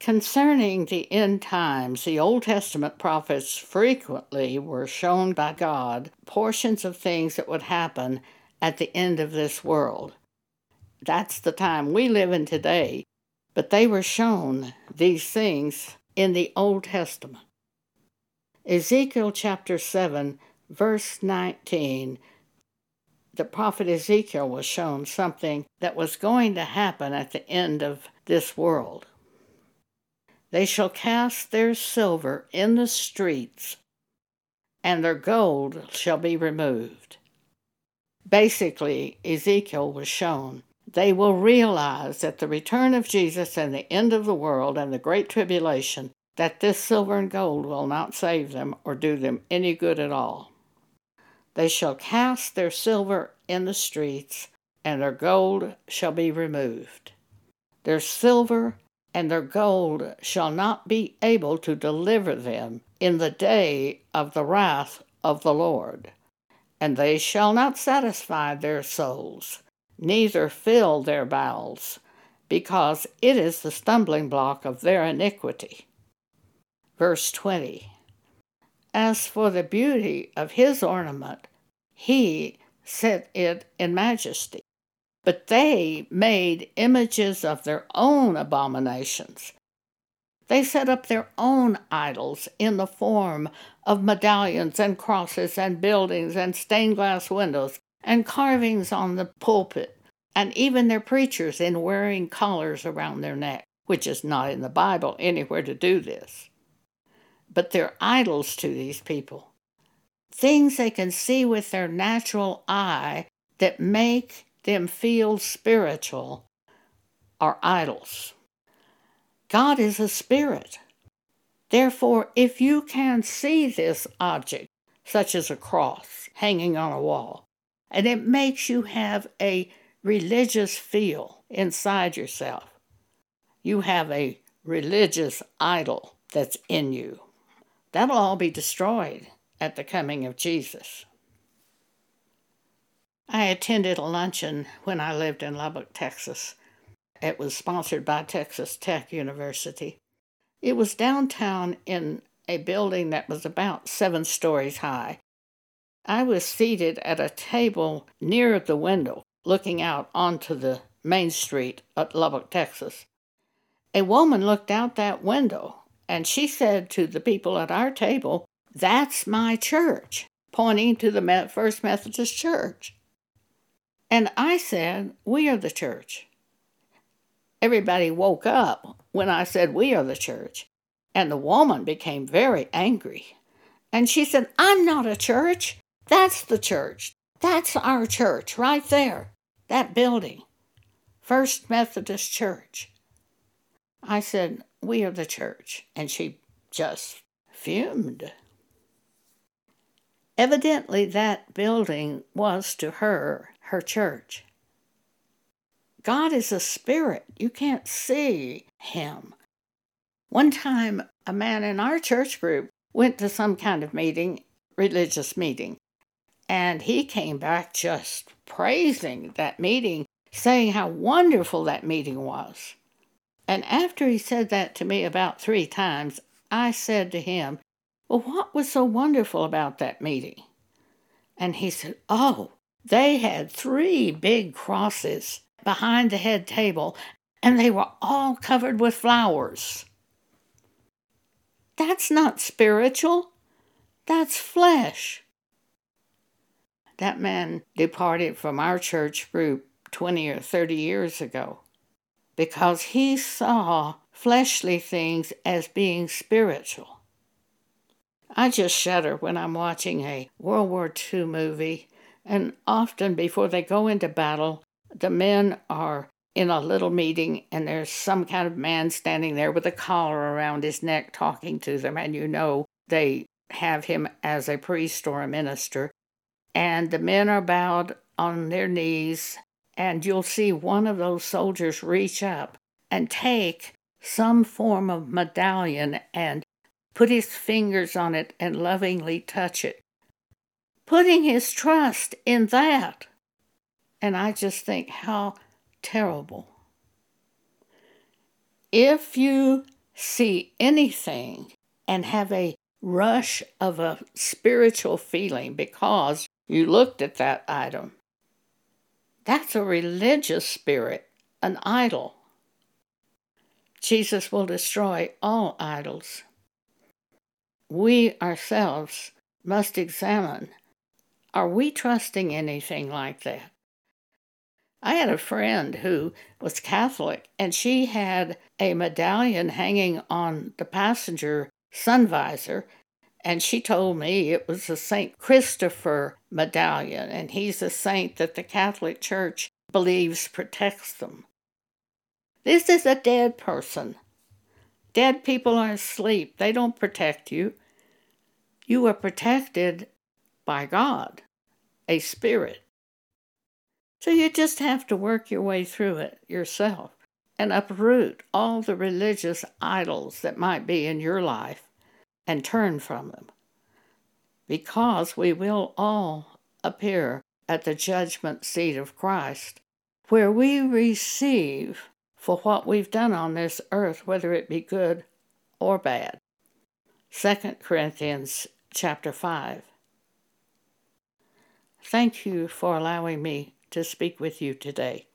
Concerning the end times, the Old Testament prophets frequently were shown by God portions of things that would happen at the end of this world. That's the time we live in today, but they were shown these things in the Old Testament. Ezekiel chapter 7, verse 19, the prophet Ezekiel was shown something that was going to happen at the end of this world. They shall cast their silver in the streets, and their gold shall be removed. Basically, Ezekiel was shown they will realize at the return of Jesus and the end of the world and the great tribulation that this silver and gold will not save them or do them any good at all. They shall cast their silver in the streets, and their gold shall be removed. Their silver and their gold shall not be able to deliver them in the day of the wrath of the Lord. And they shall not satisfy their souls, neither fill their bowels, because it is the stumbling block of their iniquity. Verse 20 As for the beauty of his ornament, he set it in majesty. But they made images of their own abominations. They set up their own idols in the form of medallions and crosses and buildings and stained glass windows and carvings on the pulpit, and even their preachers in wearing collars around their neck, which is not in the Bible anywhere to do this. But they're idols to these people. Things they can see with their natural eye that make them feel spiritual are idols. God is a spirit. Therefore, if you can see this object, such as a cross hanging on a wall, and it makes you have a religious feel inside yourself, you have a religious idol that's in you. That'll all be destroyed at the coming of Jesus. I attended a luncheon when I lived in Lubbock, Texas. It was sponsored by Texas Tech University. It was downtown in a building that was about seven stories high. I was seated at a table near the window, looking out onto the main street at Lubbock, Texas. A woman looked out that window and she said to the people at our table, That's my church, pointing to the First Methodist Church. And I said, We are the church. Everybody woke up when I said, We are the church. And the woman became very angry. And she said, I'm not a church. That's the church. That's our church right there, that building. First Methodist Church. I said, We are the church. And she just fumed. Evidently, that building was to her her church. God is a spirit. You can't see him. One time, a man in our church group went to some kind of meeting, religious meeting, and he came back just praising that meeting, saying how wonderful that meeting was. And after he said that to me about three times, I said to him, Well, what was so wonderful about that meeting? And he said, Oh, they had three big crosses behind the head table, and they were all covered with flowers. That's not spiritual, that's flesh. That man departed from our church group 20 or 30 years ago because he saw fleshly things as being spiritual. I just shudder when I'm watching a World War II movie and often before they go into battle, the men are in a little meeting and there's some kind of man standing there with a collar around his neck talking to them, and you know they have him as a priest or a minister. And the men are bowed on their knees, and you'll see one of those soldiers reach up and take some form of medallion and put his fingers on it and lovingly touch it putting his trust in that. And I just think how terrible. If you see anything and have a rush of a spiritual feeling because you looked at that item. That's a religious spirit, an idol. Jesus will destroy all idols. We ourselves must examine are we trusting anything like that? I had a friend who was Catholic, and she had a medallion hanging on the passenger sun visor, and she told me it was a St. Christopher medallion, and he's a saint that the Catholic Church believes protects them. This is a dead person. Dead people are asleep. They don't protect you. You are protected by God, a spirit. So you just have to work your way through it yourself and uproot all the religious idols that might be in your life and turn from them. Because we will all appear at the judgment seat of Christ, where we receive for what we've done on this earth, whether it be good or bad. 2 Corinthians chapter 5. Thank you for allowing me to speak with you today.